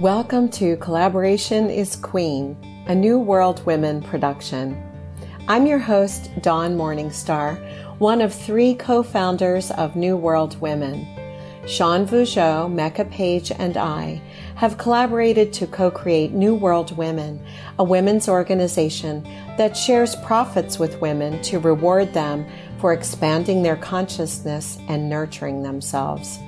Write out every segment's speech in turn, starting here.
Welcome to Collaboration is Queen, a New World Women production. I'm your host, Dawn Morningstar, one of three co founders of New World Women. Sean Vougeot, Mecca Page, and I have collaborated to co create New World Women, a women's organization that shares profits with women to reward them for expanding their consciousness and nurturing themselves.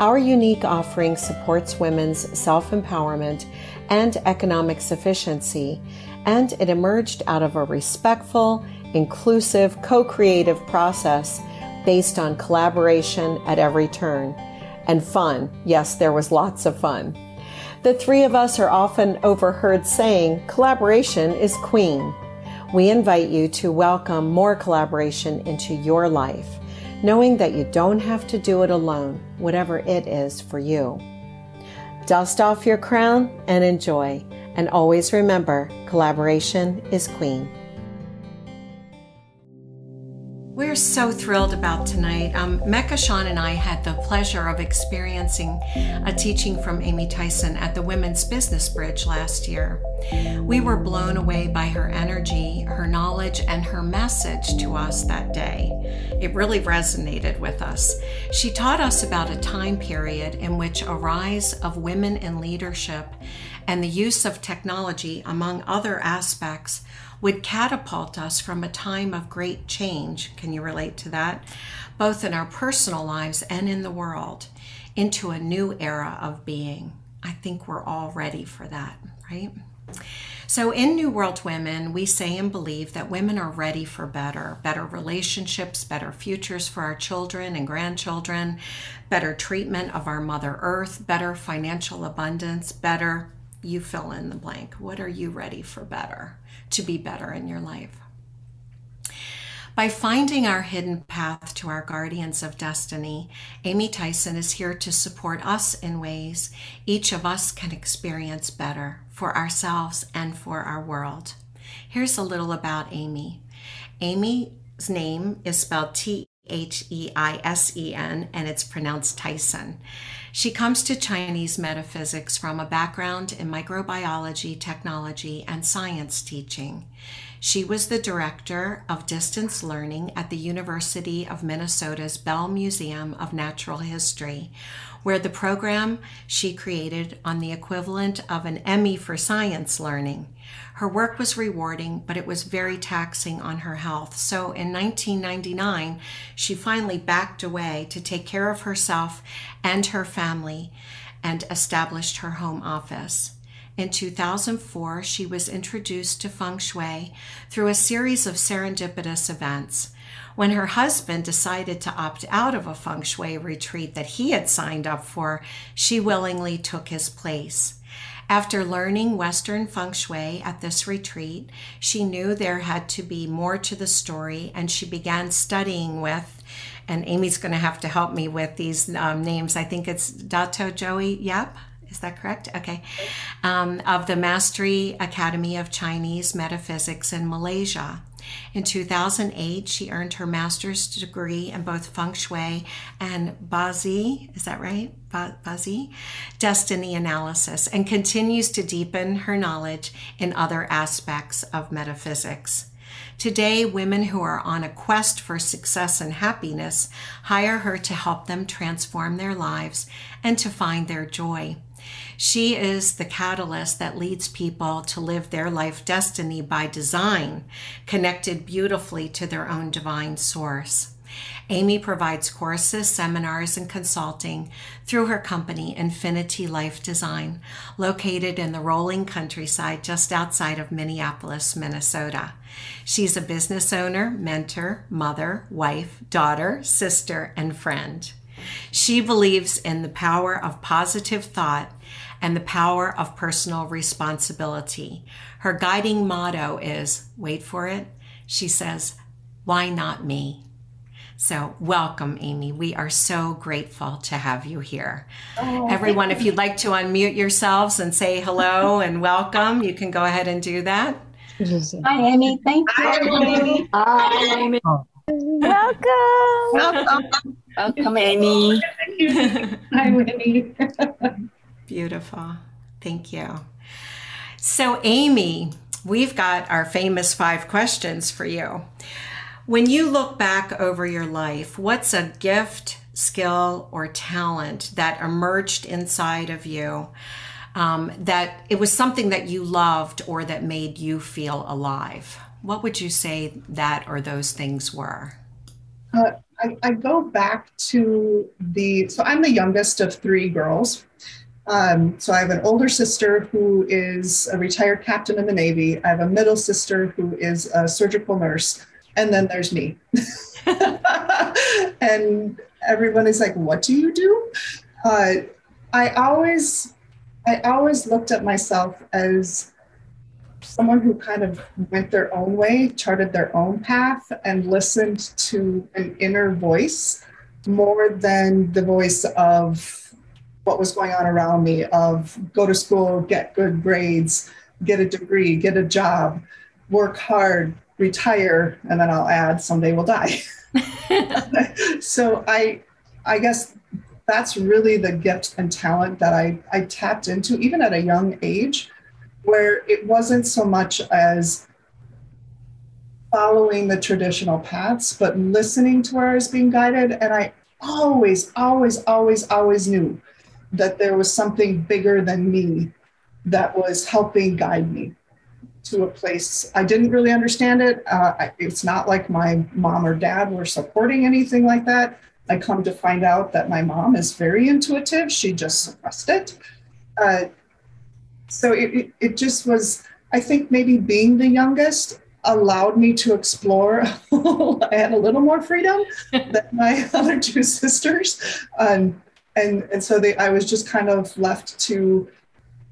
Our unique offering supports women's self empowerment and economic sufficiency, and it emerged out of a respectful, inclusive, co creative process based on collaboration at every turn. And fun. Yes, there was lots of fun. The three of us are often overheard saying, collaboration is queen. We invite you to welcome more collaboration into your life knowing that you don't have to do it alone, whatever it is for you. Dust off your crown and enjoy. And always remember collaboration is queen. We're so thrilled about tonight. Um, Mecca Sean and I had the pleasure of experiencing a teaching from Amy Theisen at the Women's Business Bridge last year. We were blown away by her energy, her knowledge, and her message to us that day. It really resonated with us. She taught us about a time period in which a rise of women in leadership and the use of technology, among other aspects, would catapult us from a time of great change. Can you relate to that? Both in our personal lives and in the world, into a new era of being. I think we're all ready for that, right? So, in New World Women, we say and believe that women are ready for better better relationships, better futures for our children and grandchildren, better treatment of our Mother Earth, better financial abundance, better you fill in the blank. What are you ready for better? to be better in your life. By finding our hidden path to our guardians of destiny, Amy Theisen is here to support us in ways each of us can experience better for ourselves and for our world. Here's a little about Amy. Amy's name is spelled T H E I S E N, and it's pronounced Tyson. She comes to Chinese metaphysics from a background in microbiology, technology, and science teaching. She was the director of distance learning at the University of Minnesota's Bell Museum of Natural History, where the program she created on the equivalent of an Emmy for science learning. Her work was rewarding, but it was very taxing on her health. So in 1999, she finally backed away to take care of herself and her family and established her home office. In 2004, she was introduced to feng shui through a series of serendipitous events. When her husband decided to opt out of a feng shui retreat that he had signed up for, she willingly took his place. After learning Western feng shui at this retreat, she knew there had to be more to the story and she began studying with, and Amy's going to have to help me with these um, names. I think it's Dato Joey Yap. Is that correct? Okay. Um, of the Mastery Academy of Chinese Metaphysics in Malaysia. In 2008, she earned her master's degree in both feng shui and Bazi, is that right? Bazi? Destiny analysis, and continues to deepen her knowledge in other aspects of metaphysics. Today, women who are on a quest for success and happiness hire her to help them transform their lives and to find their joy. She is the catalyst that leads people to live their life destiny by design, connected beautifully to their own divine source. Amy provides courses, seminars, and consulting through her company, Infinity Life Design, located in the rolling countryside just outside of Minneapolis, Minnesota. She's a business owner, mentor, mother, wife, daughter, sister, and friend. She believes in the power of positive thought and the power of personal responsibility. Her guiding motto is wait for it. She says, Why not me? So, welcome, Amy. We are so grateful to have you here. Oh, Everyone, if you'd like to unmute yourselves and say hello and welcome, you can go ahead and do that. Hi, Amy. Thank you. Hi, Amy. Hi, Amy. Welcome. Welcome. Welcome, Amy. Hi, Wendy. Beautiful. Thank you. So, Amy, we've got our famous five questions for you. When you look back over your life, what's a gift, skill, or talent that emerged inside of you um, that it was something that you loved or that made you feel alive? What would you say that or those things were? Uh, I, I, go back to the, so I'm the youngest of three girls. Um, so I have an older sister who is a retired captain in the Navy. I have a middle sister who is a surgical nurse. And then there's me. and everyone is like, what do you do? Uh, I always, I always looked at myself as someone who kind of went their own way, charted their own path, and listened to an inner voice more than the voice of what was going on around me of go to school, get good grades, get a degree, get a job, work hard, retire, and then I'll add someday we'll die. so I I guess that's really the gift and talent that I, I tapped into even at a young age where it wasn't so much as following the traditional paths, but listening to where I was being guided. And I always, always, always, always knew that there was something bigger than me that was helping guide me to a place. I didn't really understand it. Uh, it's not like my mom or dad were supporting anything like that. I come to find out that my mom is very intuitive. She just suppressed it. Uh, so it, it, it just was, I think maybe being the youngest allowed me to explore. I had a little more freedom than my other two sisters. Um, and, and so they, I was just kind of left to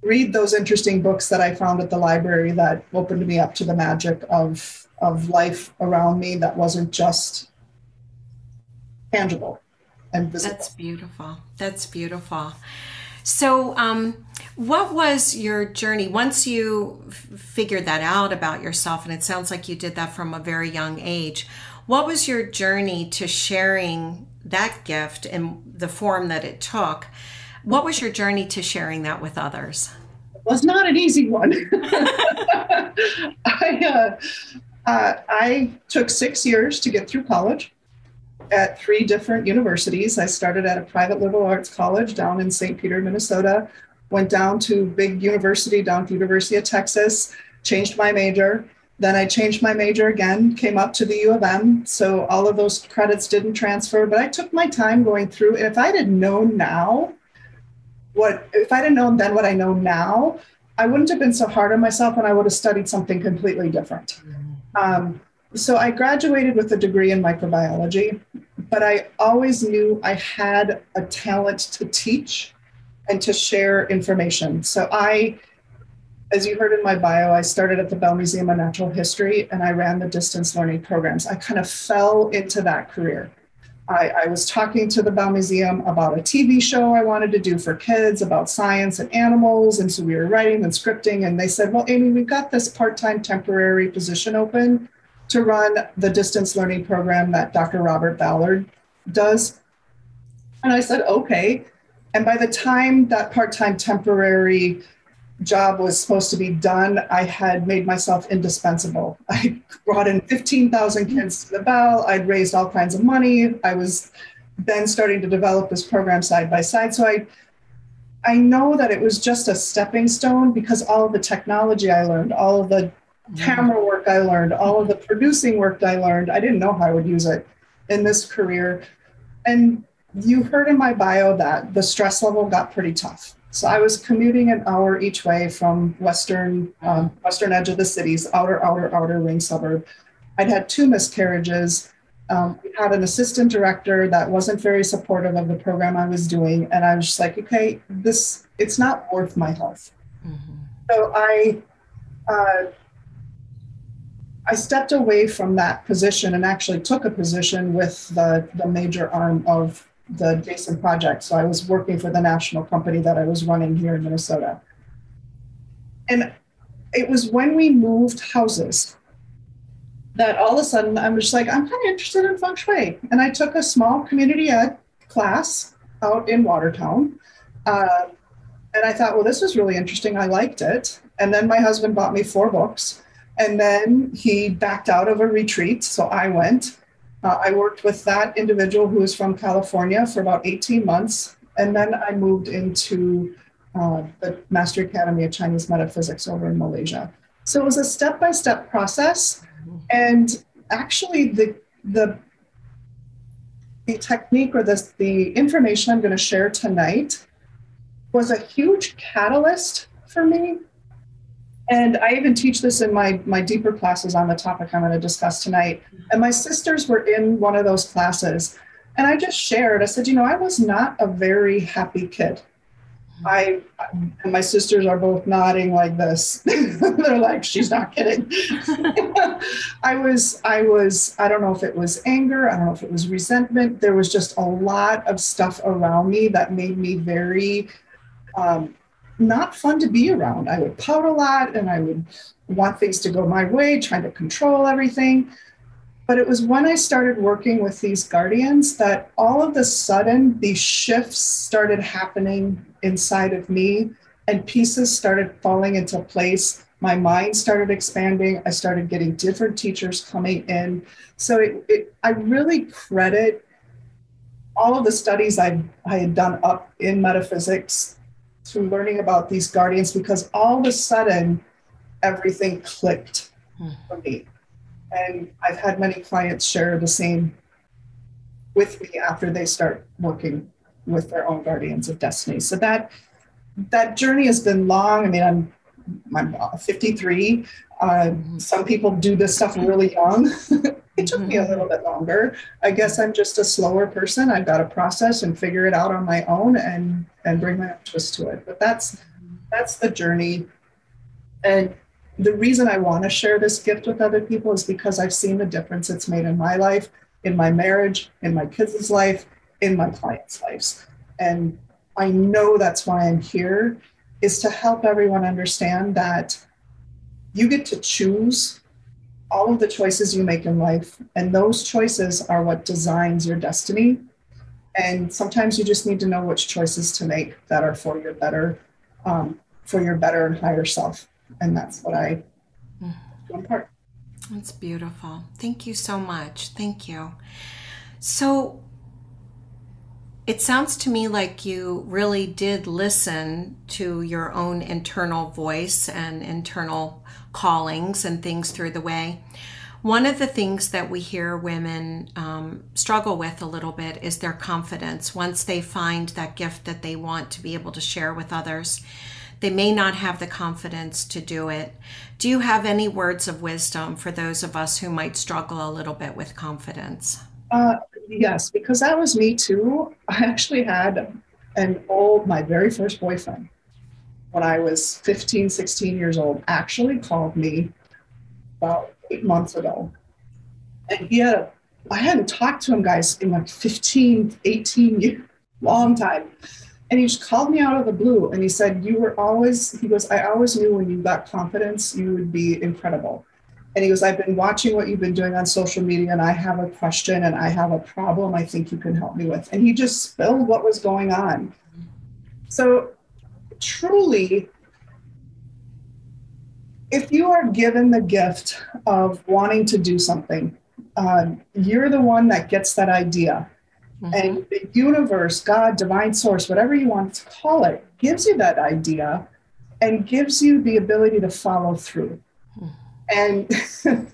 read those interesting books that I found at the library that opened me up to the magic of, of life around me that wasn't just tangible and visible. That's beautiful. That's beautiful. So, um, what was your journey once you f- figured that out about yourself? And it sounds like you did that from a very young age. What was your journey to sharing that gift in the form that it took? What was your journey to sharing that with others? Was not an easy one. I, uh, uh, I took six years to get through college at three different universities. I started at a private liberal arts college down in St. Peter, Minnesota, went down to big university down to University of Texas, changed my major. Then I changed my major again, came up to the U of M. So all of those credits didn't transfer, but I took my time going through. And if I had known now what, if I'd have known then what I know now, I wouldn't have been so hard on myself and I would have studied something completely different. Um, so I graduated with a degree in microbiology, but I always knew I had a talent to teach and to share information. So I, as you heard in my bio, I started at the Bell Museum of Natural History and I ran the distance learning programs. I kind of fell into that career. I, I, was talking to the Bell Museum about a TV show I wanted to do for kids about science and animals. And so we were writing and scripting, and they said, Well, Amy, we've got this part time temporary position open to run the distance learning program that Dr. Robert Ballard does. And I said, okay. And by the time that part time temporary job was supposed to be done, I had made myself indispensable. I brought in 15,000 kids to the Bell. I'd raised all kinds of money. I was then starting to develop this program side by side. So I, I know that it was just a stepping stone because all of the technology I learned, all of the camera work I learned, all of the producing work I learned. I didn't know how I would use it in this career. And you heard in my bio that the stress level got pretty tough. So I was commuting an hour each way from western um, western edge of the city's outer outer outer ring suburb. I'd had two miscarriages. Um, we had an assistant director that wasn't very supportive of the program I was doing, and I was just like, okay, this it's not worth my health. Mm-hmm. So I uh, I stepped away from that position and actually took a position with the, the major arm of the Jason project. So I was working for the national company that I was running here in Minnesota. And it was when we moved houses that all of a sudden I was just like, I'm kind of interested in feng shui. And I took a small community ed class out in Watertown. Uh, And I thought, well, this was really interesting. I liked it. And then my husband bought me four books. And then he backed out of a retreat. So I went. Uh, I worked with that individual who was from California for about 18 months. And then I moved into uh, the Master Academy of Chinese Metaphysics over in Malaysia. So it was a step by step process. And actually, the, the, the technique or this, the information I'm going to share tonight was a huge catalyst for me. And I even teach this in my, my deeper classes on the topic I'm going to discuss tonight. And my sisters were in one of those classes. And I just shared, I said, you know, I was not a very happy kid. I and my sisters are both nodding like this. They're like, she's not kidding. I was, I was, I don't know if it was anger, I don't know if it was resentment. There was just a lot of stuff around me that made me very um, not fun to be around. I would pout a lot and I would want things to go my way, trying to control everything. But it was when I started working with these guardians that all of a sudden these shifts started happening inside of me and pieces started falling into place. My mind started expanding. I started getting different teachers coming in. So it, it, I really credit all of the studies I, I had done up in metaphysics to learning about these guardians because all of a sudden everything clicked for me. And I've had many clients share the same with me after they start working with their own guardians of destiny. So that that journey has been long. I mean, I'm I'm 53. Uh, some people do this stuff really young. it took me a little bit longer. I guess I'm just a slower person. I've got to process and figure it out on my own and and bring my own twist to it. But that's that's the journey. And the reason I want to share this gift with other people is because I've seen the difference it's made in my life, in my marriage, in my kids' life, in my clients' lives. And I know that's why I'm here is to help everyone understand that you get to choose all of the choices you make in life and those choices are what designs your destiny and sometimes you just need to know which choices to make that are for your better um, for your better and higher self and that's what I do part. That's beautiful. Thank you so much. Thank you. So it sounds to me like you really did listen to your own internal voice and internal callings and things through the way. One of the things that we hear women um, struggle with a little bit is their confidence once they find that gift that they want to be able to share with others they may not have the confidence to do it. Do you have any words of wisdom for those of us who might struggle a little bit with confidence? Uh, yes, because that was me too. I actually had an old, my very first boyfriend when I was 15, 16 years old, actually called me about eight months ago. And he had a, I hadn't talked to him, guys, in like 15, 18 years, long time. And he just called me out of the blue and he said, You were always, he goes, I always knew when you got confidence, you would be incredible. And he goes, I've been watching what you've been doing on social media and I have a question and I have a problem I think you can help me with. And he just spilled what was going on. So, truly, if you are given the gift of wanting to do something, uh, you're the one that gets that idea. Mm-hmm. And the universe, God, divine source, whatever you want to call it, gives you that idea and gives you the ability to follow through. Mm-hmm. And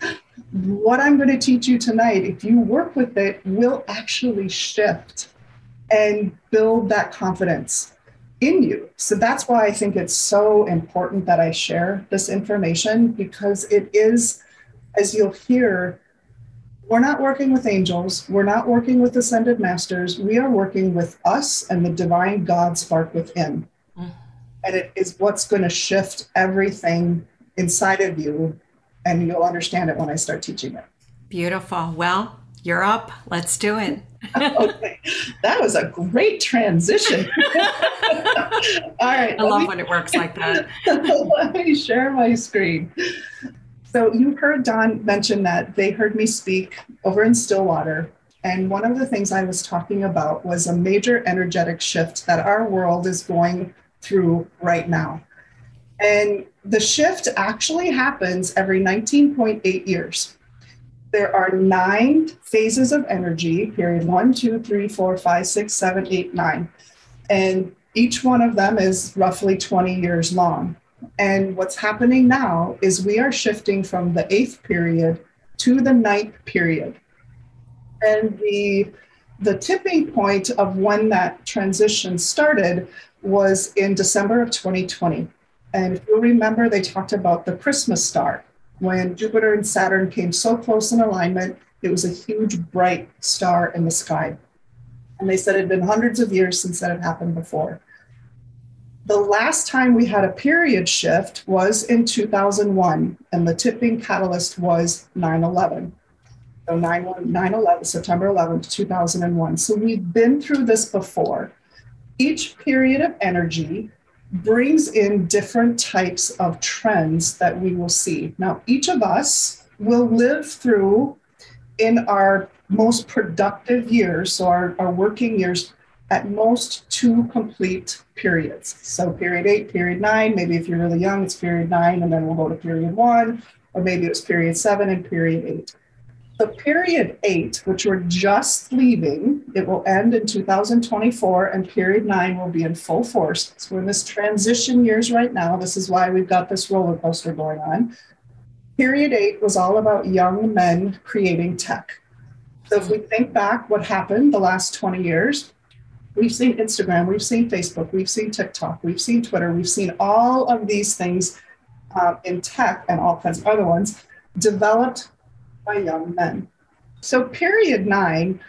what I'm going to teach you tonight, if you work with it, will actually shift and build that confidence in you. So that's why I think it's so important that I share this information because it is, as you'll hear, we're not working with angels. We're not working with ascended masters. We are working with us and the divine God spark within. Mm. And it is what's going to shift everything inside of you. And you'll understand it when I start teaching it. Beautiful. Well, you're up. Let's do it. Okay. That was a great transition. All right. I love me, when it works like that. let me share my screen. So you heard Dawn mention that they heard me speak over in Stillwater. And one of the things I was talking about was a major energetic shift that our world is going through right now. And the shift actually happens every 19.8 years. There are nine phases of energy, period one, two, three, four, five, six, seven, eight, nine. And each one of them is roughly 20 years long. And what's happening now is we are shifting from the eighth period to the ninth period. And the the tipping point of when that transition started was in December of 2020. And if you remember, they talked about the Christmas star. When Jupiter and Saturn came so close in alignment, it was a huge bright star in the sky. And they said it had been hundreds of years since that had happened before. The last time we had a period shift was in 2001, and the tipping catalyst was 9 11. So 9 11, September 11th, 2001. So we've been through this before. Each period of energy brings in different types of trends that we will see. Now, each of us will live through in our most productive years, so our, our working years, at most two complete periods. So, period eight, period nine, maybe if you're really young, it's period nine, and then we'll go to period one, or maybe it's period seven and period eight. The period eight, which we're just leaving, it will end in 2024, and period nine will be in full force. So we're in this transition years right now. This is why we've got this roller coaster going on. Period eight was all about young men creating tech. So if we think back what happened the last 20 years, we've seen Instagram, we've seen Facebook, we've seen TikTok, we've seen Twitter, we've seen all of these things uh, in tech and all kinds of other ones developed by young men. So, period nine,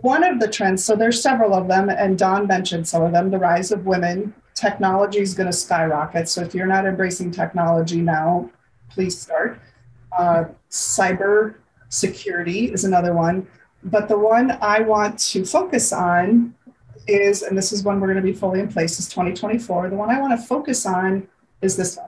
one of the trends, so there's several of them, and Dawn mentioned some of them the rise of women. Technology is going to skyrocket. So, if you're not embracing technology now, please start. Uh, cyber security is another one. But the one I want to focus on is, and this is one we're going to be fully in place, is 2024. The one I want to focus on is this one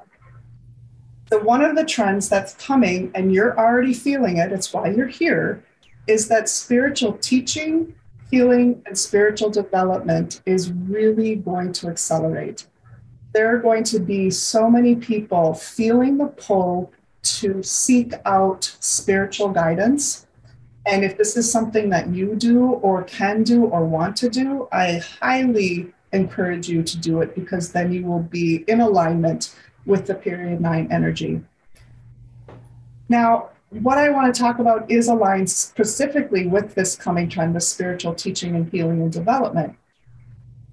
the one of the trends that's coming and you're already feeling it it's why you're here is that spiritual teaching healing and spiritual development is really going to accelerate. There are going to be so many people feeling the pull to seek out spiritual guidance. And if this is something that you do or can do or want to do i highly encourage you to do it because then you will be in alignment with the period nine energy. Now, what I want to talk about is aligned specifically with this coming trend of spiritual teaching and healing and development.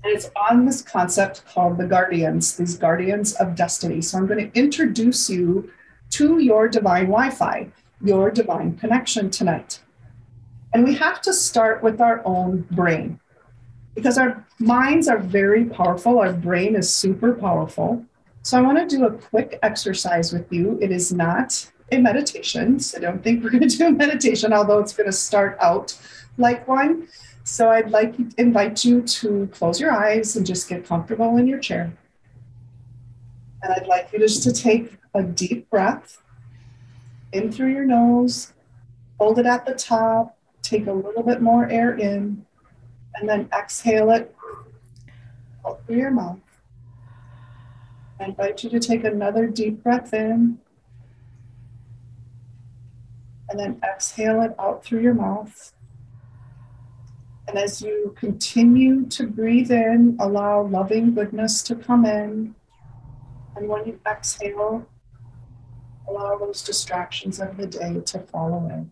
And it's on this concept called the guardians, these guardians of destiny. So I'm going to introduce you to your divine Wi Fi, your divine connection tonight. And we have to start with our own brain because our minds are very powerful, our brain is super powerful. So I want to do a quick exercise with you. It is not a meditation, so don't think we're going to do a meditation, although it's going to start out like one. So I'd like to invite you to close your eyes and just get comfortable in your chair. And I'd like you just to take a deep breath in through your nose, hold it at the top, take a little bit more air in, and then exhale it out through your mouth. I invite you to take another deep breath in and then exhale it out through your mouth. And as you continue to breathe in, allow loving goodness to come in. And when you exhale, allow those distractions of the day to fall away.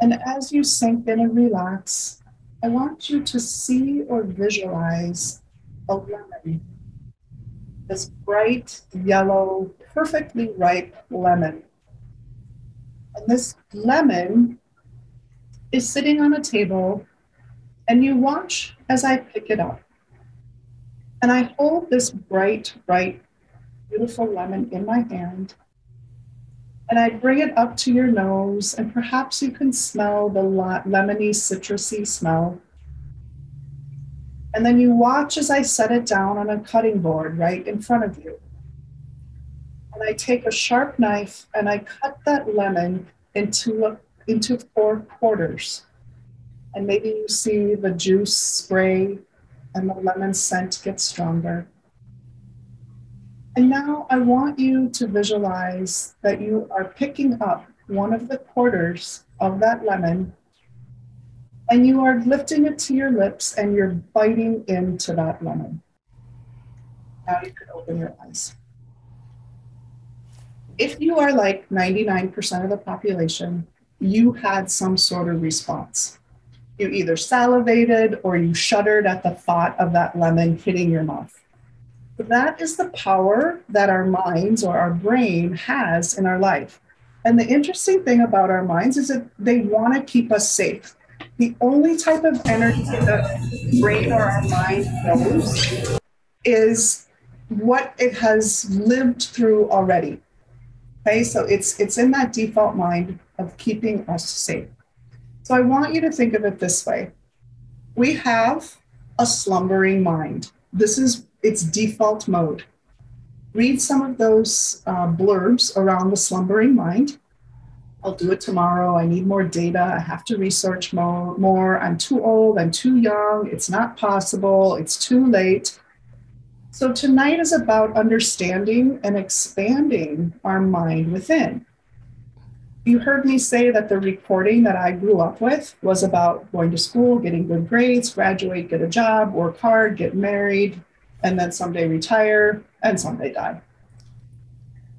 And as you sink in and relax, I want you to see or visualize a lemon this bright yellow, perfectly ripe lemon. And this lemon is sitting on a table, and you watch as I pick it up. And I hold this bright, bright, beautiful lemon in my hand. And I bring it up to your nose, and perhaps you can smell the lemony, citrusy smell. And then you watch as I set it down on a cutting board right in front of you. And I take a sharp knife and I cut that lemon into, into four quarters. And maybe you see the juice spray and the lemon scent gets stronger. And now I want you to visualize that you are picking up one of the quarters of that lemon and you are lifting it to your lips and you're biting into that lemon. Now you can open your eyes. If you are like 99% of the population, you had some sort of response. You either salivated or you shuddered at the thought of that lemon hitting your mouth. That is the power that our minds or our brain has in our life. And the interesting thing about our minds is that they want to keep us safe. The only type of energy that the brain or our mind knows is what it has lived through already. Okay, so it's it's in that default mind of keeping us safe. So I want you to think of it this way. We have a slumbering mind. This is its default mode. Read some of those uh, blurbs around the slumbering mind. I'll do it tomorrow. I need more data. I have to research more. more. I'm too old. I'm too young. It's not possible. It's too late. So tonight is about understanding and expanding our mind within. You heard me say that the recording that I grew up with was about going to school, getting good grades, graduate, get a job, work hard, get married, and then someday retire and someday die.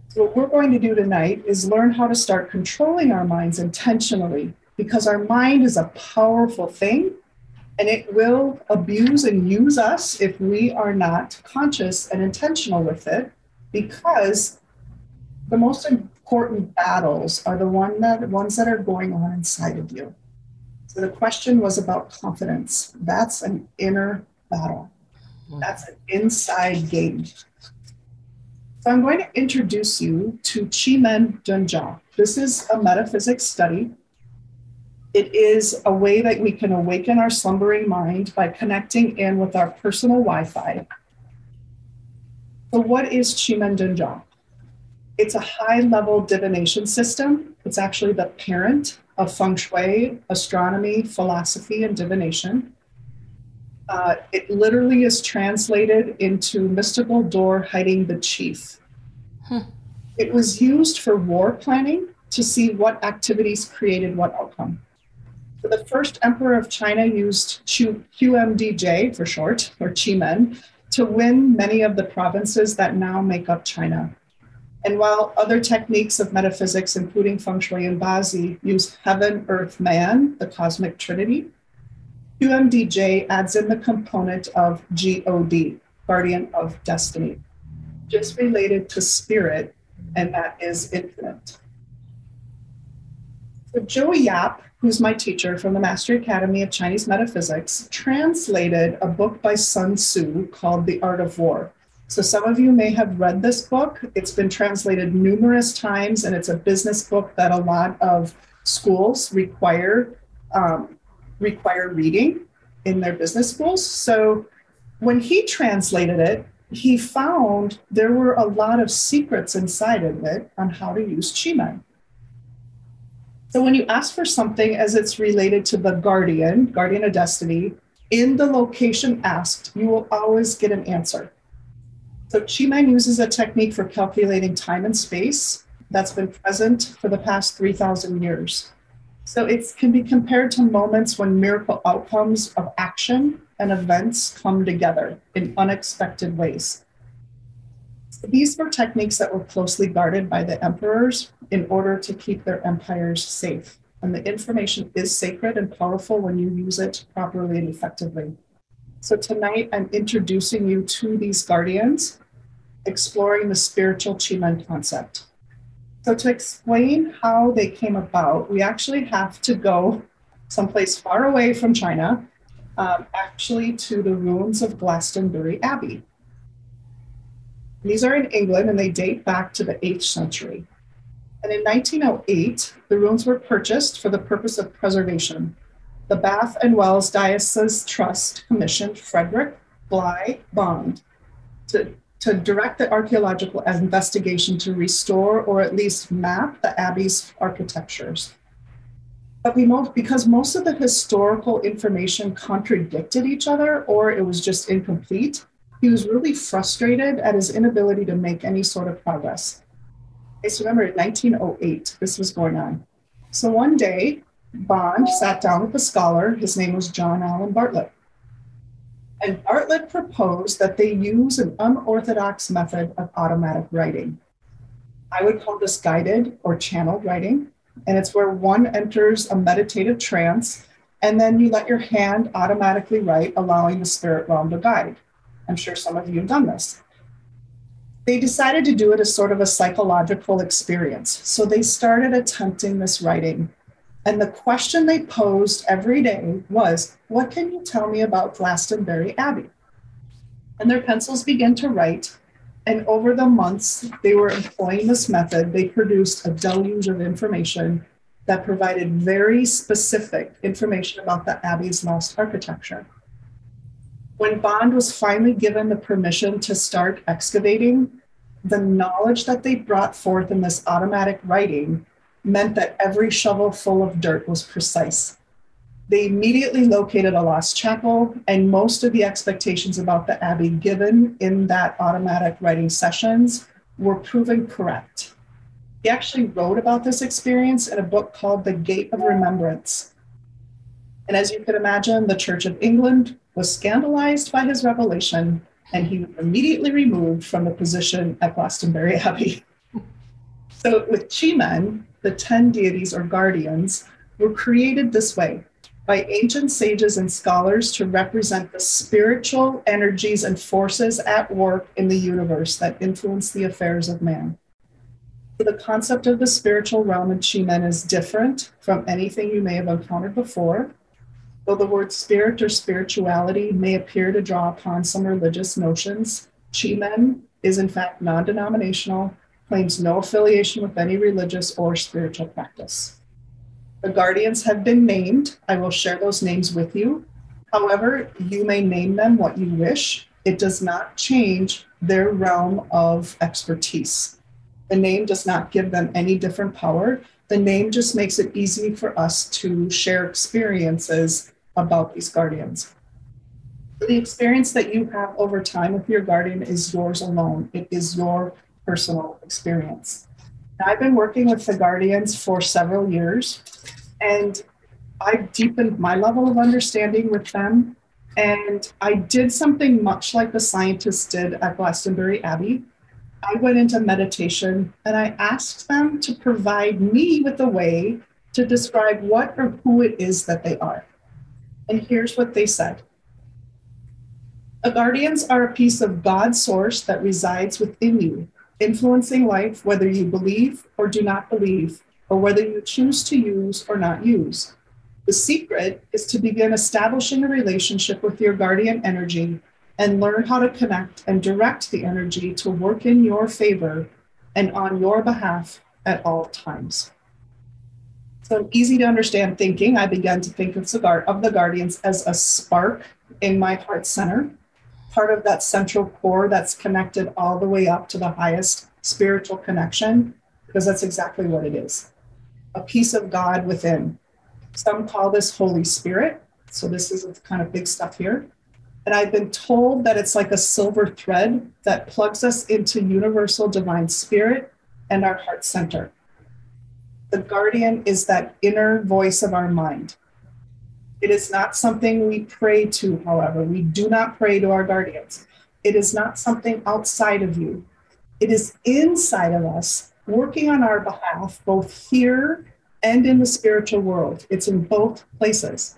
So, what we're going to do tonight is learn how to start controlling our minds intentionally because our mind is a powerful thing and it will abuse and use us if we are not conscious and intentional with it because the most important battles are the one that, ones that are going on inside of you. So the question was about confidence. That's an inner battle. Hmm. That's an inside game so i'm going to introduce you to Qi Men Dun Jia this is a metaphysics study it is a way that we can awaken our slumbering mind by connecting in with our personal Wi Fi. So, what is Qi Men Dun Jia? It's a high level divination system. It's actually the parent of feng shui, astronomy, philosophy, and divination. Uh, it literally is translated into mystical door hiding the chief. Hmm. It was used for war planning to see what activities created what outcome. So the first emperor of China used QMDJ for short, or Qi Men, to win many of the provinces that now make up China. And while other techniques of metaphysics, including feng shui and Bazi, use heaven, earth, man, the cosmic trinity, QMDJ adds in the component of GOD, guardian of destiny, just related to spirit, and that is infinite. So Joey Yap who's my teacher from the Mastery Academy of Chinese Metaphysics, translated a book by Sun Tzu called The Art of War. So some of you may have read this book. It's been translated numerous times, and it's a business book that a lot of schools require um, require reading in their business schools. So when he translated it, he found there were a lot of secrets inside of it on how to use Qi Men. So when you ask for something as it's related to the guardian, guardian of destiny, in the location asked, you will always get an answer. So Qi Men uses a technique for calculating time and space that's been present for the past 3,000 years. So it can be compared to moments when miracle outcomes of action and events come together in unexpected ways. These were techniques that were closely guarded by the emperors in order to keep their empires safe. And the information is sacred and powerful when you use it properly and effectively. So tonight, I'm introducing you to these guardians, exploring the spiritual Qi Men concept. So, to explain how they came about, we actually have to go someplace far away from China, um, actually to the ruins of Glastonbury Abbey. These are in England and they date back to the 8th century. And in 1908, the ruins were purchased for the purpose of preservation. The Bath and Wells Diocese Trust commissioned Frederick Bligh Bond to, to direct the archaeological investigation to restore or at least map the abbey's architectures. But we most, because most of the historical information contradicted each other or it was just incomplete, he was really frustrated at his inability to make any sort of progress. I so remember in 1908, this was going on. So one day, Bond sat down with a scholar. His name was John Alleyne Bartlett. And Bartlett proposed that they use an unorthodox method of automatic writing. I would call this guided or channeled writing. And it's where one enters a meditative trance and then you let your hand automatically write, allowing the spirit realm to guide. I'm sure some of you have done this. They decided to do it as sort of a psychological experience. So they started attempting this writing. And the question they posed every day was, What can you tell me about Glastonbury Abbey? And their pencils began to write. And over the months they were employing this method, they produced a deluge of information that provided very specific information about the Abbey's lost architecture. When Bond was finally given the permission to start excavating, the knowledge that they brought forth in this automatic writing meant that every shovel full of dirt was precise. They immediately located a lost chapel, and most of the expectations about the Abbey given in that automatic writing sessions were proven correct. He actually wrote about this experience in a book called The Gate of Remembrance. And as you can imagine, the Church of England was scandalized by his revelation, and he was immediately removed from the position at Glastonbury Abbey. so, with Chi-Men, the 10 deities or guardians were created this way by ancient sages and scholars to represent the spiritual energies and forces at work in the universe that influence the affairs of man. The concept of the spiritual realm in Chi-Men is different from anything you may have encountered before. Though the word spirit or spirituality may appear to draw upon some religious notions, Chi-Men is in fact non denominational, claims no affiliation with any religious or spiritual practice. The guardians have been named. I will share those names with you. However, you may name them what you wish. It does not change their realm of expertise. The name does not give them any different power. The name just makes it easy for us to share experiences about these guardians. The experience that you have over time with your guardian is yours alone. It is your personal experience. I've been working with the guardians for several years, and I've deepened my level of understanding with them. And I did something much like the scientists did at Glastonbury Abbey. I went into meditation and I asked them to provide me with a way to describe what or who it is that they are. And here's what they said The guardians are a piece of God's source that resides within you, influencing life whether you believe or do not believe, or whether you choose to use or not use. The secret is to begin establishing a relationship with your guardian energy and learn how to connect and direct the energy to work in your favor and on your behalf at all times. So easy to understand thinking, I began to think of the, of the guardians as a spark in my heart center, part of that central core that's connected all the way up to the highest spiritual connection, because that's exactly what it is a piece of God within. Some call this Holy Spirit. So this is kind of big stuff here. And I've been told that it's like a silver thread that plugs us into universal divine spirit and our heart center. The guardian is that inner voice of our mind. It is not something we pray to, however. We do not pray to our guardians. It is not something outside of you. It is inside of us, working on our behalf, both here and in the spiritual world. It's in both places.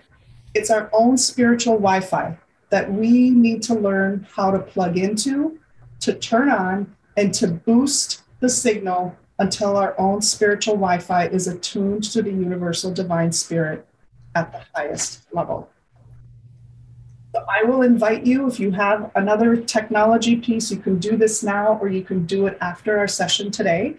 It's our own spiritual Wi Fi that we need to learn how to plug into, to turn on, and to boost the signal until our own spiritual Wi Fi is attuned to the universal divine spirit at the highest level. So I will invite you, if you have another technology piece, you can do this now or you can do it after our session today,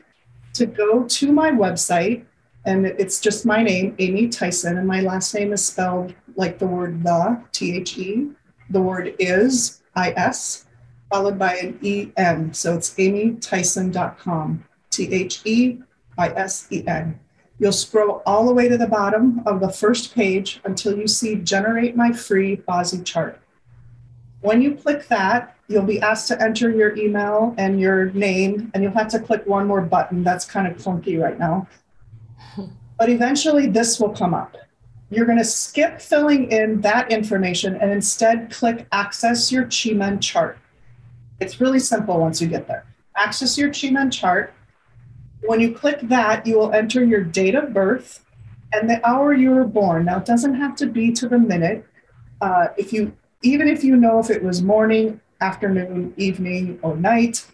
to go to my website. And it's just my name, Amy Theisen, and my last name is spelled like the word the, T H E. The word is, I S, followed by an E N. So it's amytheisen.com. T H E I S E N. You'll scroll all the way to the bottom of the first page until you see Generate My Free Bazi Chart. When you click that, you'll be asked to enter your email and your name, and you'll have to click one more button. That's kind of clunky right now. But eventually, this will come up. You're going to skip filling in that information and instead click Access Your Chi-Men Chart. It's really simple once you get there. Access Your Chi-Men Chart when you click that, you will enter your date of birth and the hour you were born. Now, it doesn't have to be to the minute. Uh, if you, even if you know if it was morning, afternoon, evening, or night,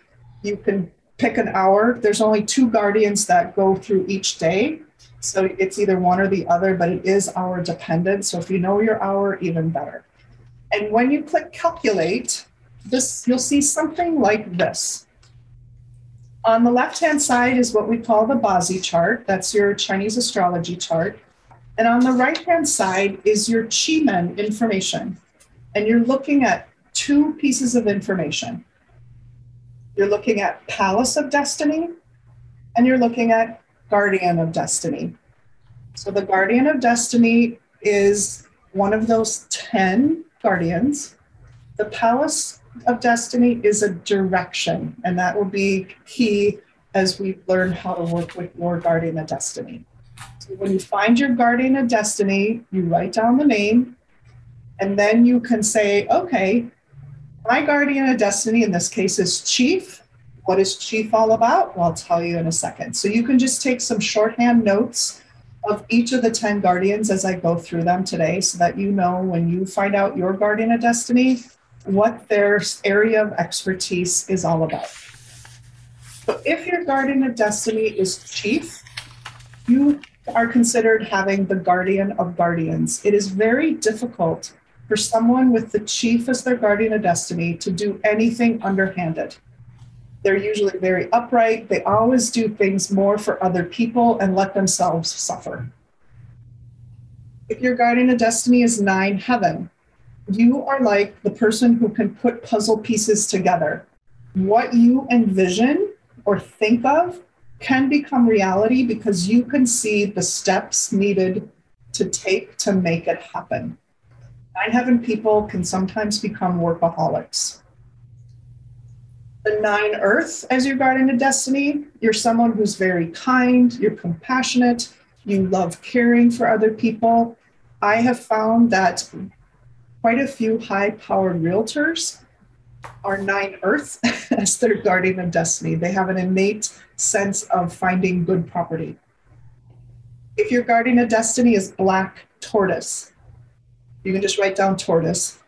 you can pick an hour. There's only two guardians that go through each day. So it's either one or the other, but it is hour dependent. So if you know your hour, even better. And when you click calculate, this you'll see something like this. On the left hand side is what we call the Bazi chart. That's your Chinese astrology chart. And on the right hand side is your Qi Men information. And you're looking at two pieces of information. You're looking at Palace of Destiny and you're looking at Guardian of Destiny. So the Guardian of Destiny is one of those 10 guardians. The Palace of destiny is a direction, and that will be key as we learn how to work with your guardian of destiny. So when you find your guardian of destiny, you write down the name, and then you can say, okay, my guardian of destiny in this case is Chief. What is Chief all about? Well, I'll tell you in a second. So you can just take some shorthand notes of each of the 10 guardians as I go through them today so that you know when you find out your guardian of destiny, what their area of expertise is all about. So if your guardian of destiny is chief, you are considered having the guardian of guardians. It is very difficult for someone with the chief as their guardian of destiny to do anything underhanded. They're usually very upright. They always do things more for other people and let themselves suffer. If your guardian of destiny is nine heaven, you are like the person who can put puzzle pieces together. What you envision or think of can become reality because you can see the steps needed to take to make it happen. Nine heaven people can sometimes become workaholics. The nine earth, as your guardian of destiny, you're someone who's very kind, you're compassionate, you love caring for other people. I have found that quite a few high powered realtors are nine earth as their guardian of destiny. They have an innate sense of finding good property. If your guardian of destiny is black tortoise, you can just write down tortoise.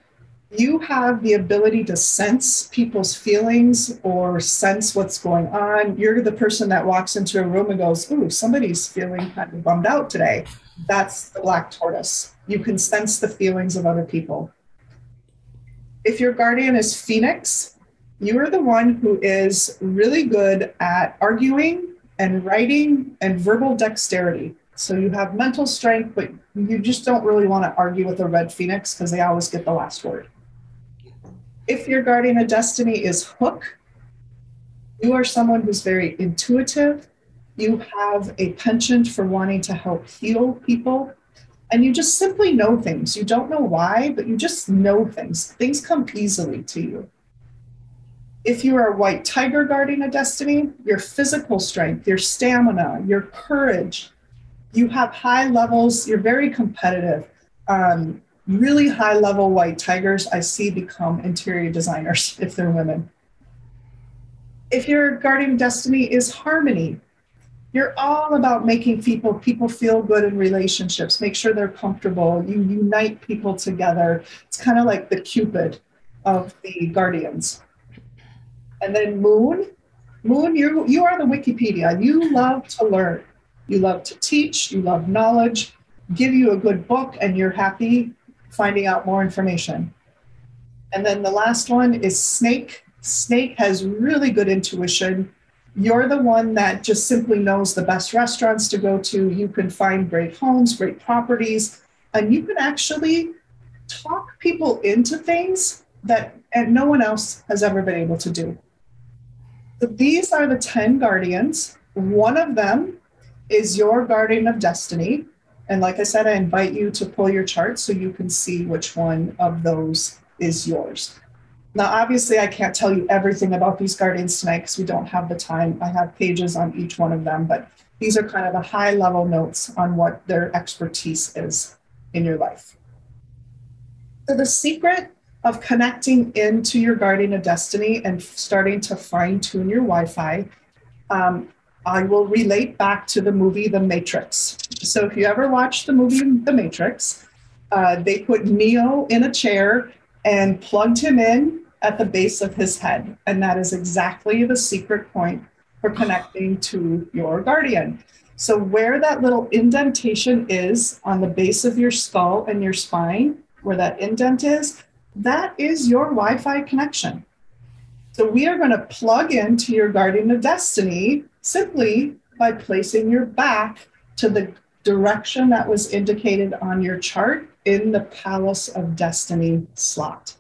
You have the ability to sense people's feelings or sense what's going on. You're the person that walks into a room and goes, Ooh, somebody's feeling kind of bummed out today. That's the black tortoise. You can sense the feelings of other people. If your guardian is Phoenix, you are the one who is really good at arguing and writing and verbal dexterity. So you have mental strength, but you just don't really want to argue with a red phoenix because they always get the last word. If your guardian of destiny is Hook, you are someone who's very intuitive you have a penchant for wanting to help heal people, and you just simply know things. You don't know why, but you just know things. Things come easily to you. If you are a white tiger guarding a destiny, your physical strength, your stamina, your courage, you have high levels, you're very competitive. Um, really high level white tigers, I see become interior designers if they're women. If your guardian destiny is harmony, you're all about making people people feel good in relationships. Make sure they're comfortable. You unite people together. It's kind of like the cupid of the guardians. And then moon. Moon you you are the wikipedia. You love to learn. You love to teach. You love knowledge. Give you a good book and you're happy finding out more information. And then the last one is snake. Snake has really good intuition you're the one that just simply knows the best restaurants to go to. You can find great homes, great properties, and you can actually talk people into things that and no one else has ever been able to do. So these are the 10 guardians. One of them is your guardian of destiny. And like I said, I invite you to pull your chart so you can see which one of those is yours. Now, obviously, I can't tell you everything about these guardians tonight because we don't have the time. I have pages on each one of them, but these are kind of the high level notes on what their expertise is in your life. So, the secret of connecting into your guardian of destiny and starting to fine tune your Wi Fi, um, I will relate back to the movie The Matrix. So, if you ever watched the movie The Matrix, uh, they put Neo in a chair and plugged him in at the base of his head. And that is exactly the secret point for connecting to your guardian. So, where that little indentation is on the base of your skull and your spine, where that indent is, that is your Wi Fi connection. So, we are going to plug into your guardian of destiny simply by placing your back to the direction that was indicated on your chart in the Palace of Destiny slot.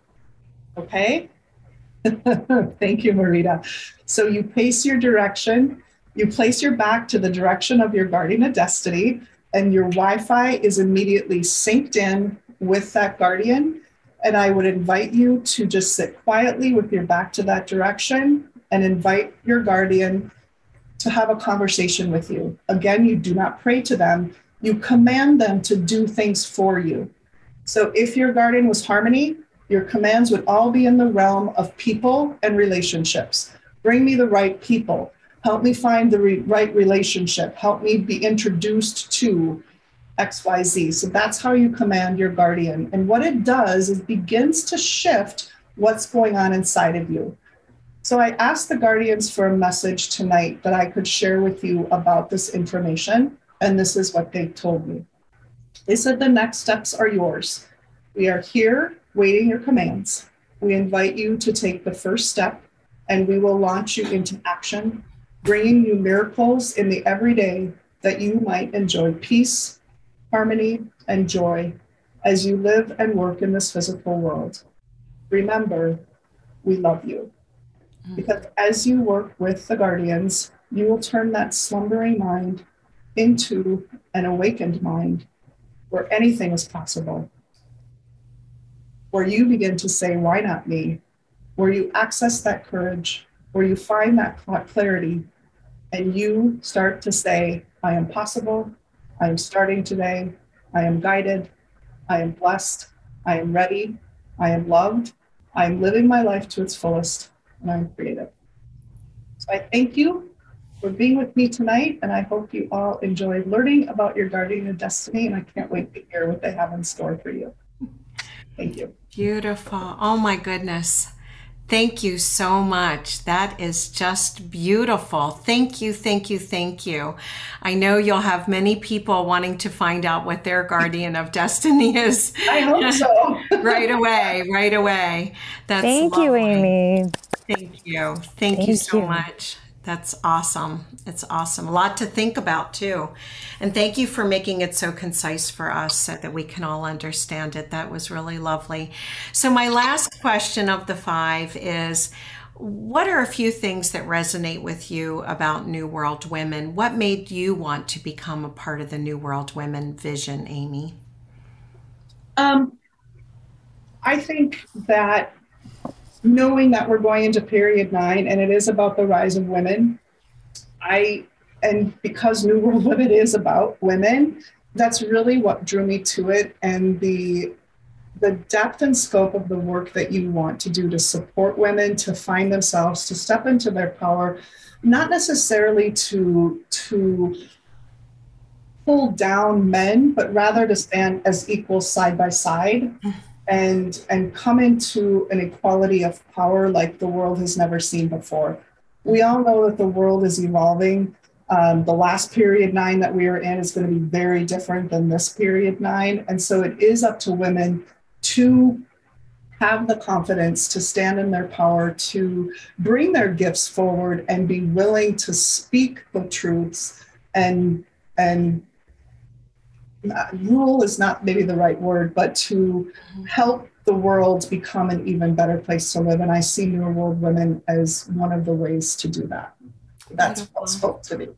Okay? Thank you, Marita. So you pace your direction, you place your back to the direction of your guardian of destiny, and your Wi Fi is immediately synced in with that guardian. And I would invite you to just sit quietly with your back to that direction and invite your guardian to have a conversation with you. Again, you do not pray to them, you command them to do things for you. So if your guardian was harmony, your commands would all be in the realm of people and relationships. Bring me the right people. Help me find the re- right relationship. Help me be introduced to XYZ. So that's how you command your guardian. And what it does is begins to shift what's going on inside of you. So I asked the guardians for a message tonight that I could share with you about this information. And this is what they told me. They said the next steps are yours. We are here waiting your commands. We invite you to take the first step and we will launch you into action, bringing you miracles in the everyday that you might enjoy peace, harmony, and joy as you live and work in this physical world. Remember, we love you. Mm. Because as you work with the guardians, you will turn that slumbering mind into an awakened mind where anything is possible. Where you begin to say, Why not me? Where you access that courage, where you find that clarity, and you start to say, I am possible, I am starting today, I am guided, I am blessed, I am ready, I am loved, I am living my life to its fullest, and I'm creative. So I thank you for being with me tonight, and I hope you all enjoyed learning about your guardian of destiny, and I can't wait to hear what they have in store for you. Thank you. Beautiful. Oh my goodness. Thank you so much. That is just beautiful. Thank you, thank you, thank you. I know you'll have many people wanting to find out what their guardian of destiny is. I hope so. right away, right away. That's Thank lovely. you, Amy. Thank you. Thank, thank you so you. much. That's awesome. It's awesome. A lot to think about, too. And thank you for making it so concise for us so that we can all understand it. That was really lovely. So, my last question of the five is What are a few things that resonate with you about New World Women? What made you want to become a part of the New World Women vision, Amy? Um, I think that knowing that we're going into period nine and it is about the rise of women, I, and because New World Women is about women, that's really what drew me to it and the the depth and scope of the work that you want to do to support women to find themselves to step into their power not necessarily to to pull down men but rather to stand as equals side by side mm-hmm. And and come into an equality of power like the world has never seen before. We all know that the world is evolving. Um, the last period nine that we are in is going to be very different than this period nine, and so it is up to women to have the confidence to stand in their power, to bring their gifts forward, and be willing to speak the truths and and Uh, rule is not maybe the right word, but to help the world become an even better place to live. And I see New World Women as one of the ways to do that. That's what spoke to me.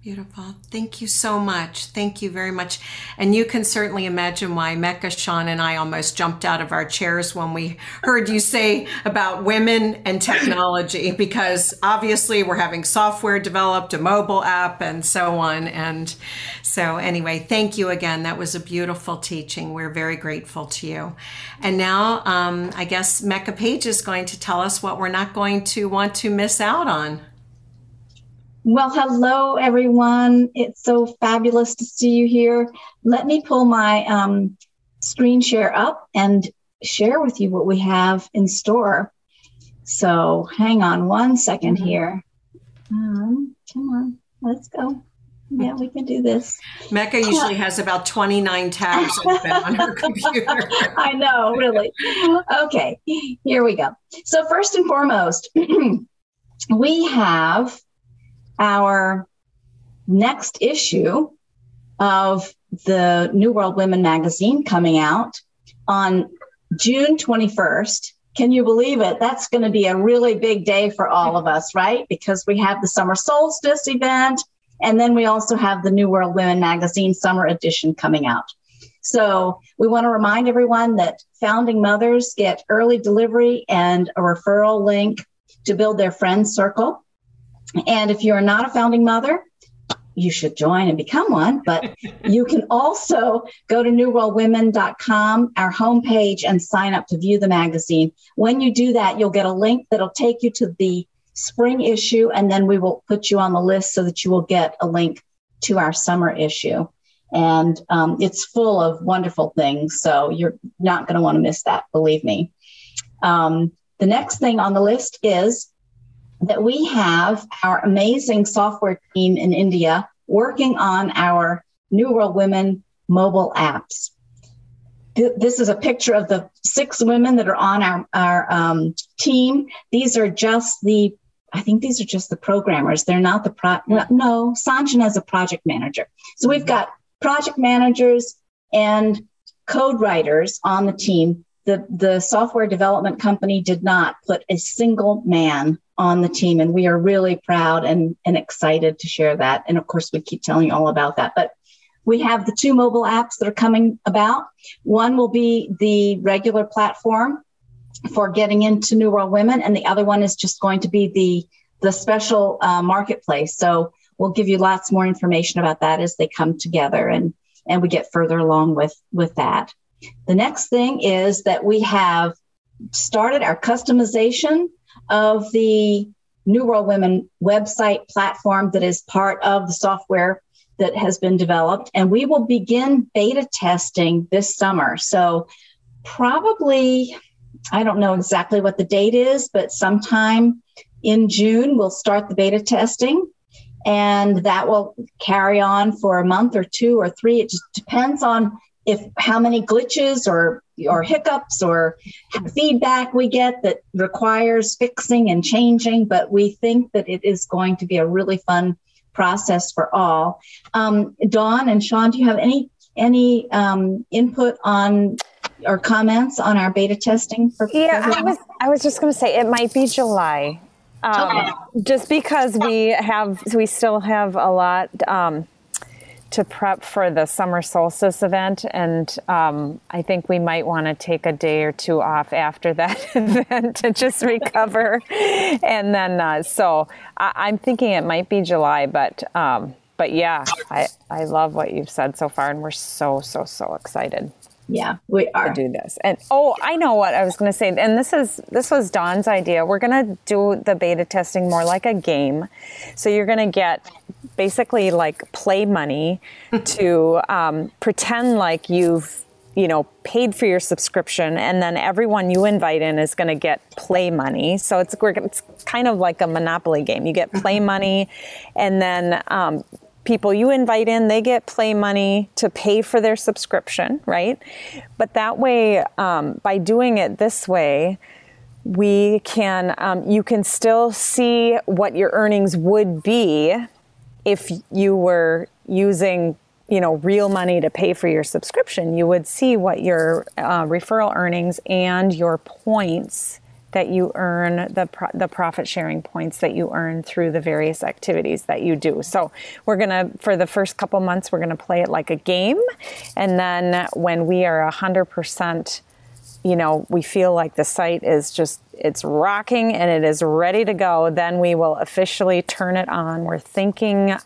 Beautiful. Thank you so much. Thank you very much. And you can certainly imagine why Mecca, Sean, and I almost jumped out of our chairs when we heard you say about women and technology, because obviously we're having software developed, a mobile app, and so on. And so, anyway, thank you again. That was a beautiful teaching. We're very grateful to you. And now, um, I guess Mecca Page is going to tell us what we're not going to want to miss out on. Well, hello, everyone. It's so fabulous to see you here. Let me pull my um, screen share up and share with you what we have in store. So hang on one second mm-hmm. here. Um, come on, let's go. Yeah, we can do this. Mecca usually has about 29 tabs open on her computer. I know, really. Okay, here we go. So, first and foremost, we have our next issue of the New World Women magazine coming out on June 21st. Can you believe it? That's going to be a really big day for all of us, right? Because we have the summer solstice event, and then we also have the New World Women magazine summer edition coming out. So we want to remind everyone that founding mothers get early delivery and a referral link to build their friend circle. And if you're not a founding mother, you should join and become one. But you can also go to newworldwomen.com, our homepage, and sign up to view the magazine. When you do that, you'll get a link that'll take you to the spring issue, and then we will put you on the list so that you will get a link to our summer issue. And um, it's full of wonderful things. So you're not going to want to miss that, believe me. Um, the next thing on the list is that we have our amazing software team in India working on our New World Women mobile apps. This is a picture of the six women that are on our, our um, team. These are just the, I think these are just the programmers. They're not the pro, no, Sanjana is a project manager. So we've got project managers and code writers on the team. The, the software development company did not put a single man on the team. And we are really proud and, and excited to share that. And of course, we keep telling you all about that. But we have the two mobile apps that are coming about. One will be the regular platform for getting into New World Women, and the other one is just going to be the the special uh, marketplace. So we'll give you lots more information about that as they come together and and we get further along with with that. The next thing is that we have started our customization of the New World Women website platform that is part of the software that has been developed. And we will begin beta testing this summer. So, probably, I don't know exactly what the date is, but sometime in June, we'll start the beta testing. And that will carry on for a month or two or three. It just depends on if how many glitches or or hiccups or feedback we get that requires fixing and changing but we think that it is going to be a really fun process for all. Um, dawn and sean do you have any any um, input on or comments on our beta testing for yeah i was i was just going to say it might be july. Um, okay. just because we have we still have a lot um, to prep for the summer solstice event, and um, I think we might want to take a day or two off after that event to just recover. and then, uh, so I, am thinking it might be July, but um, but yeah, I I love what you've said so far, and we're so so so excited yeah we are. to do this. And oh i know what i was going to say. And this is this was dawn's idea. We're going to do the beta testing more like a game. So you're going to get basically like play money to um, pretend like you've you know paid for your subscription and then everyone you invite in is going to get play money. So it's it's kind of like a monopoly game. You get play money and then um, people you invite in, they get play money to pay for their subscription, right? But that way, um, by doing it this way, we can, um, you can still see what your earnings would be if you were using you know real money to pay for your subscription you would see what your uh, referral earnings and your points that you earn the pro- the profit sharing points that you earn through the various activities that you do. So we're gonna for the first couple months we're gonna play it like a game, and then when we are a hundred percent, you know, we feel like the site is just it's rocking and it is ready to go. Then we will officially turn it on. We're thinking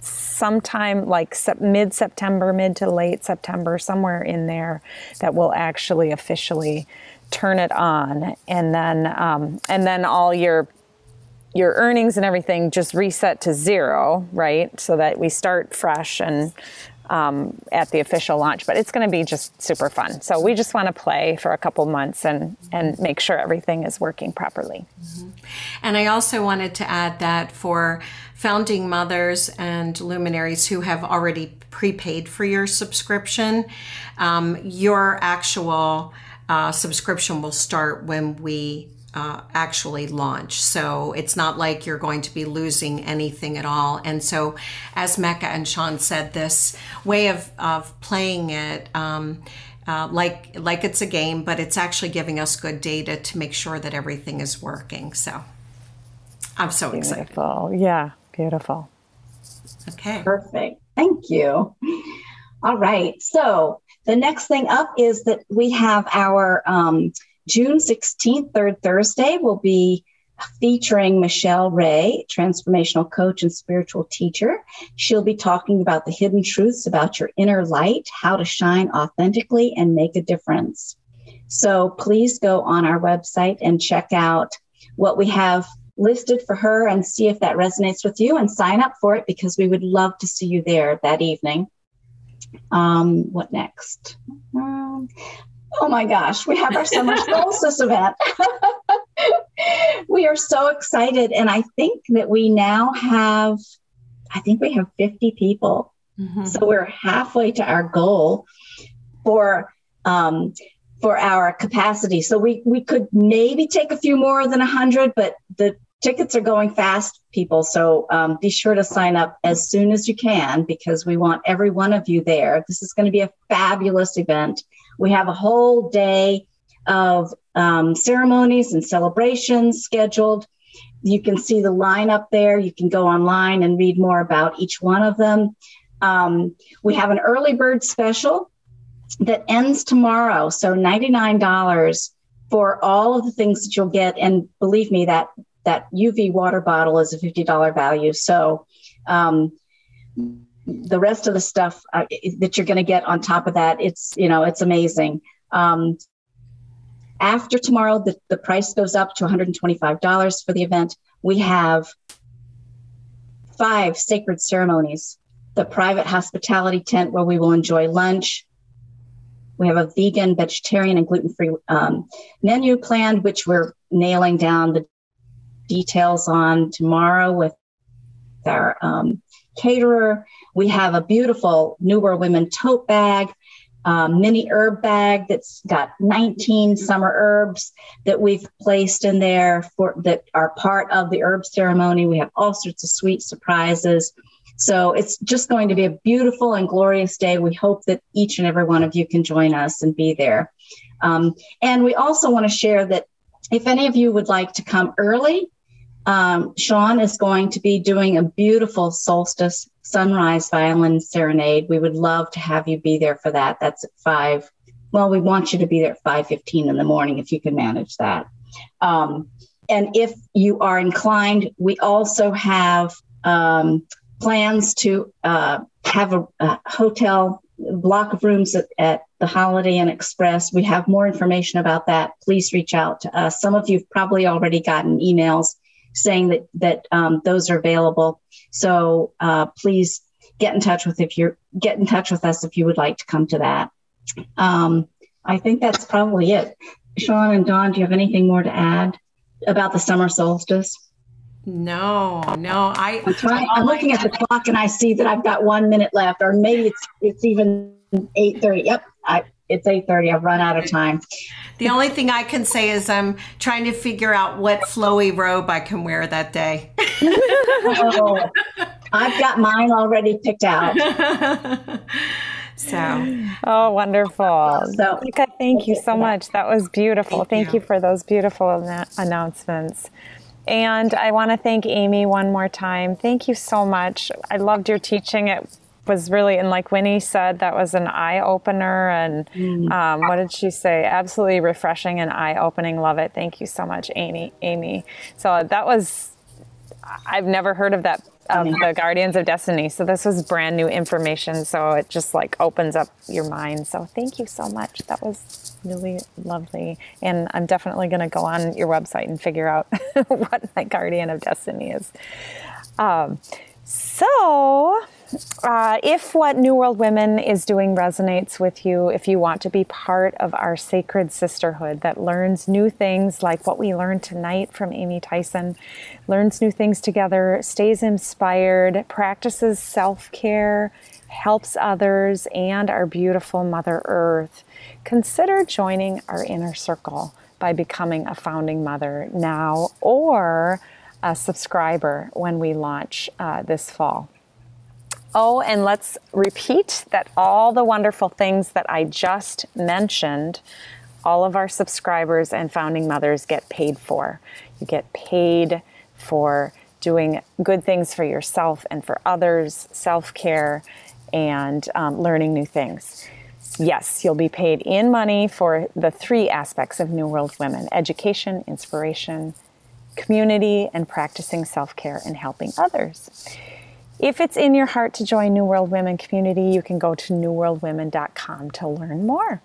sometime like mid September, mid to late September, somewhere in there, that will actually officially turn it on, and then um, and then all your your earnings and everything just reset to zero, right? So that we start fresh and um, at the official launch. But it's going to be just super fun. So we just want to play for a couple months and and make sure everything is working properly. Mm-hmm. And I also wanted to add that for founding mothers and luminaries who have already prepaid for your subscription, um, your actual uh, subscription will start when we uh, actually launch. So it's not like you're going to be losing anything at all. And so, as Mecca and Sean said, this way of, of playing it, um, uh, like like it's a game, but it's actually giving us good data to make sure that everything is working. So I'm so beautiful. excited. Yeah, beautiful. Okay. Perfect. Thank you. All right. So the next thing up is that we have our um, June 16th, third Thursday, will be featuring Michelle Ray, transformational coach and spiritual teacher. She'll be talking about the hidden truths about your inner light, how to shine authentically and make a difference. So please go on our website and check out what we have listed for her and see if that resonates with you and sign up for it because we would love to see you there that evening. Um, what next? Um, oh my gosh, we have our summer solstice event. we are so excited. And I think that we now have, I think we have 50 people. Mm-hmm. So we're halfway to our goal for um, for our capacity. So we we could maybe take a few more than 100, but the tickets are going fast, people. So um, be sure to sign up as soon as you can because we want every one of you there. This is going to be a fabulous event. We have a whole day of um, ceremonies and celebrations scheduled. You can see the line up there. You can go online and read more about each one of them. Um, we have an early bird special that ends tomorrow. So $99 for all of the things that you'll get. And believe me, that that UV water bottle is a $50 value. So um, the rest of the stuff uh, that you're going to get on top of that, it's, you know, it's amazing. Um, after tomorrow, the, the price goes up to $125 for the event. We have five sacred ceremonies the private hospitality tent where we will enjoy lunch. We have a vegan, vegetarian, and gluten free um, menu planned, which we're nailing down the details on tomorrow with our um, caterer. We have a beautiful Newer Women tote bag, um, mini herb bag that's got 19 summer herbs that we've placed in there for that are part of the herb ceremony. We have all sorts of sweet surprises. So it's just going to be a beautiful and glorious day. We hope that each and every one of you can join us and be there. Um, and we also want to share that if any of you would like to come early um, Sean is going to be doing a beautiful solstice sunrise violin serenade. We would love to have you be there for that. That's at five. Well, we want you to be there at five fifteen in the morning if you can manage that. Um, and if you are inclined, we also have um, plans to uh, have a, a, hotel block of rooms at, at, the Holiday Inn Express. We have more information about that. Please reach out to us. Some of you've probably already gotten emails saying that that um, those are available. So uh, please get in touch with if you're get in touch with us if you would like to come to that. Um, I think that's probably it. Sean and Dawn, do you have anything more to add about the summer solstice? No, no. I, I'm, trying, I'm looking at the clock and I see that I've got one minute left, or maybe it's it's even eight thirty. Yep, I, it's 8.30 i've run out of time the only thing i can say is i'm trying to figure out what flowy robe i can wear that day oh, i've got mine already picked out So, oh, wonderful. So, Mika, thank you so much. That was beautiful. Thank, thank you. you. for those beautiful announcements. And I want to thank Amy one more time. Thank you so much. I loved your teaching. It was really, and like Winnie said, that was an eye opener. And mm. um, what did she say? Absolutely refreshing and eye opening. Love it. Thank you so much, Amy. Amy. So that was, I've never heard of that of the Guardians of Destiny. So this was brand new information. So it just like opens up your mind. So thank you so much. That was really lovely. And I'm definitely going to go on your website and figure out what my Guardian of Destiny is. Um, so uh, if what New World Women is doing resonates with you, if you want to be part of our sacred sisterhood that learns new things like what we learned tonight from Amy Theisen, learns new things together, stays inspired, practices self care, helps others, and our beautiful Mother Earth, consider joining our inner circle by becoming a founding mother now or a subscriber when we launch uh, this fall. Oh, and let's repeat that all the wonderful things that I just mentioned, all of our subscribers and founding mothers get paid for. You get paid for doing good things for yourself and for others, self care, and um, learning new things. Yes, you'll be paid in money for the three aspects of New World Women education, inspiration, community, and practicing self care and helping others. If it's in your heart to join New World Women community, you can go to newworldwomen.com to learn more.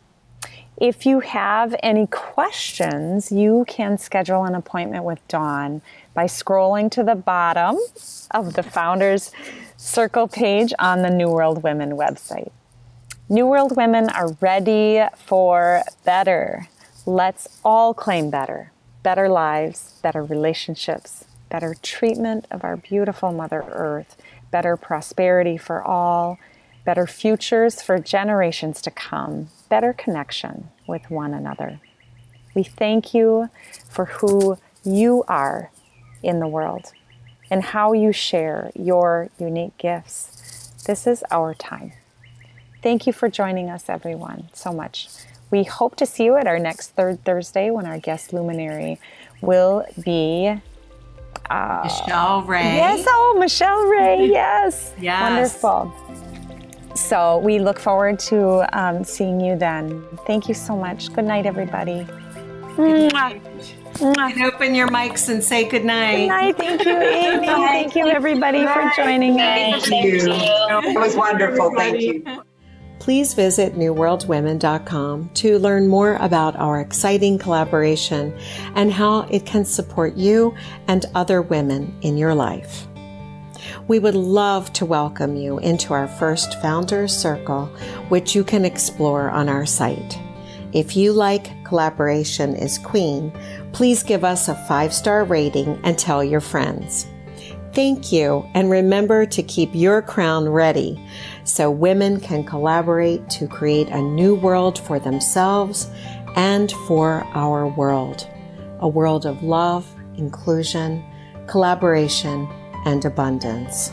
If you have any questions, you can schedule an appointment with Dawn by scrolling to the bottom of the Founders Circle page on the New World Women website. New World Women are ready for better. Let's all claim better better lives, better relationships, better treatment of our beautiful Mother Earth better prosperity for all, better futures for generations to come, better connection with one another. We thank you for who you are in the world and how you share your unique gifts. This is our time. Thank you for joining us, everyone, so much. We hope to see you at our next third Thursday when our guest luminary will be uh, Michelle Ray. Yes, oh, Michelle Ray. Yes. yes. Wonderful. So we look forward to um, seeing you then. Thank you so much. Good night, everybody. Good night. You can open your mics and say good night. Good night. Thank you, Amy. Thank you, everybody, for joining us. Thank you. It was wonderful. Thank you please visit newworldwomen.com to learn more about our exciting collaboration and how it can support you and other women in your life. We would love to welcome you into our first Founders Circle, which you can explore on our site. If you like Collaboration is Queen, please give us a five star rating and tell your friends. Thank you, and remember to keep your crown ready so women can collaborate to create a new world for themselves and for our world. A world of love, inclusion, collaboration, and abundance.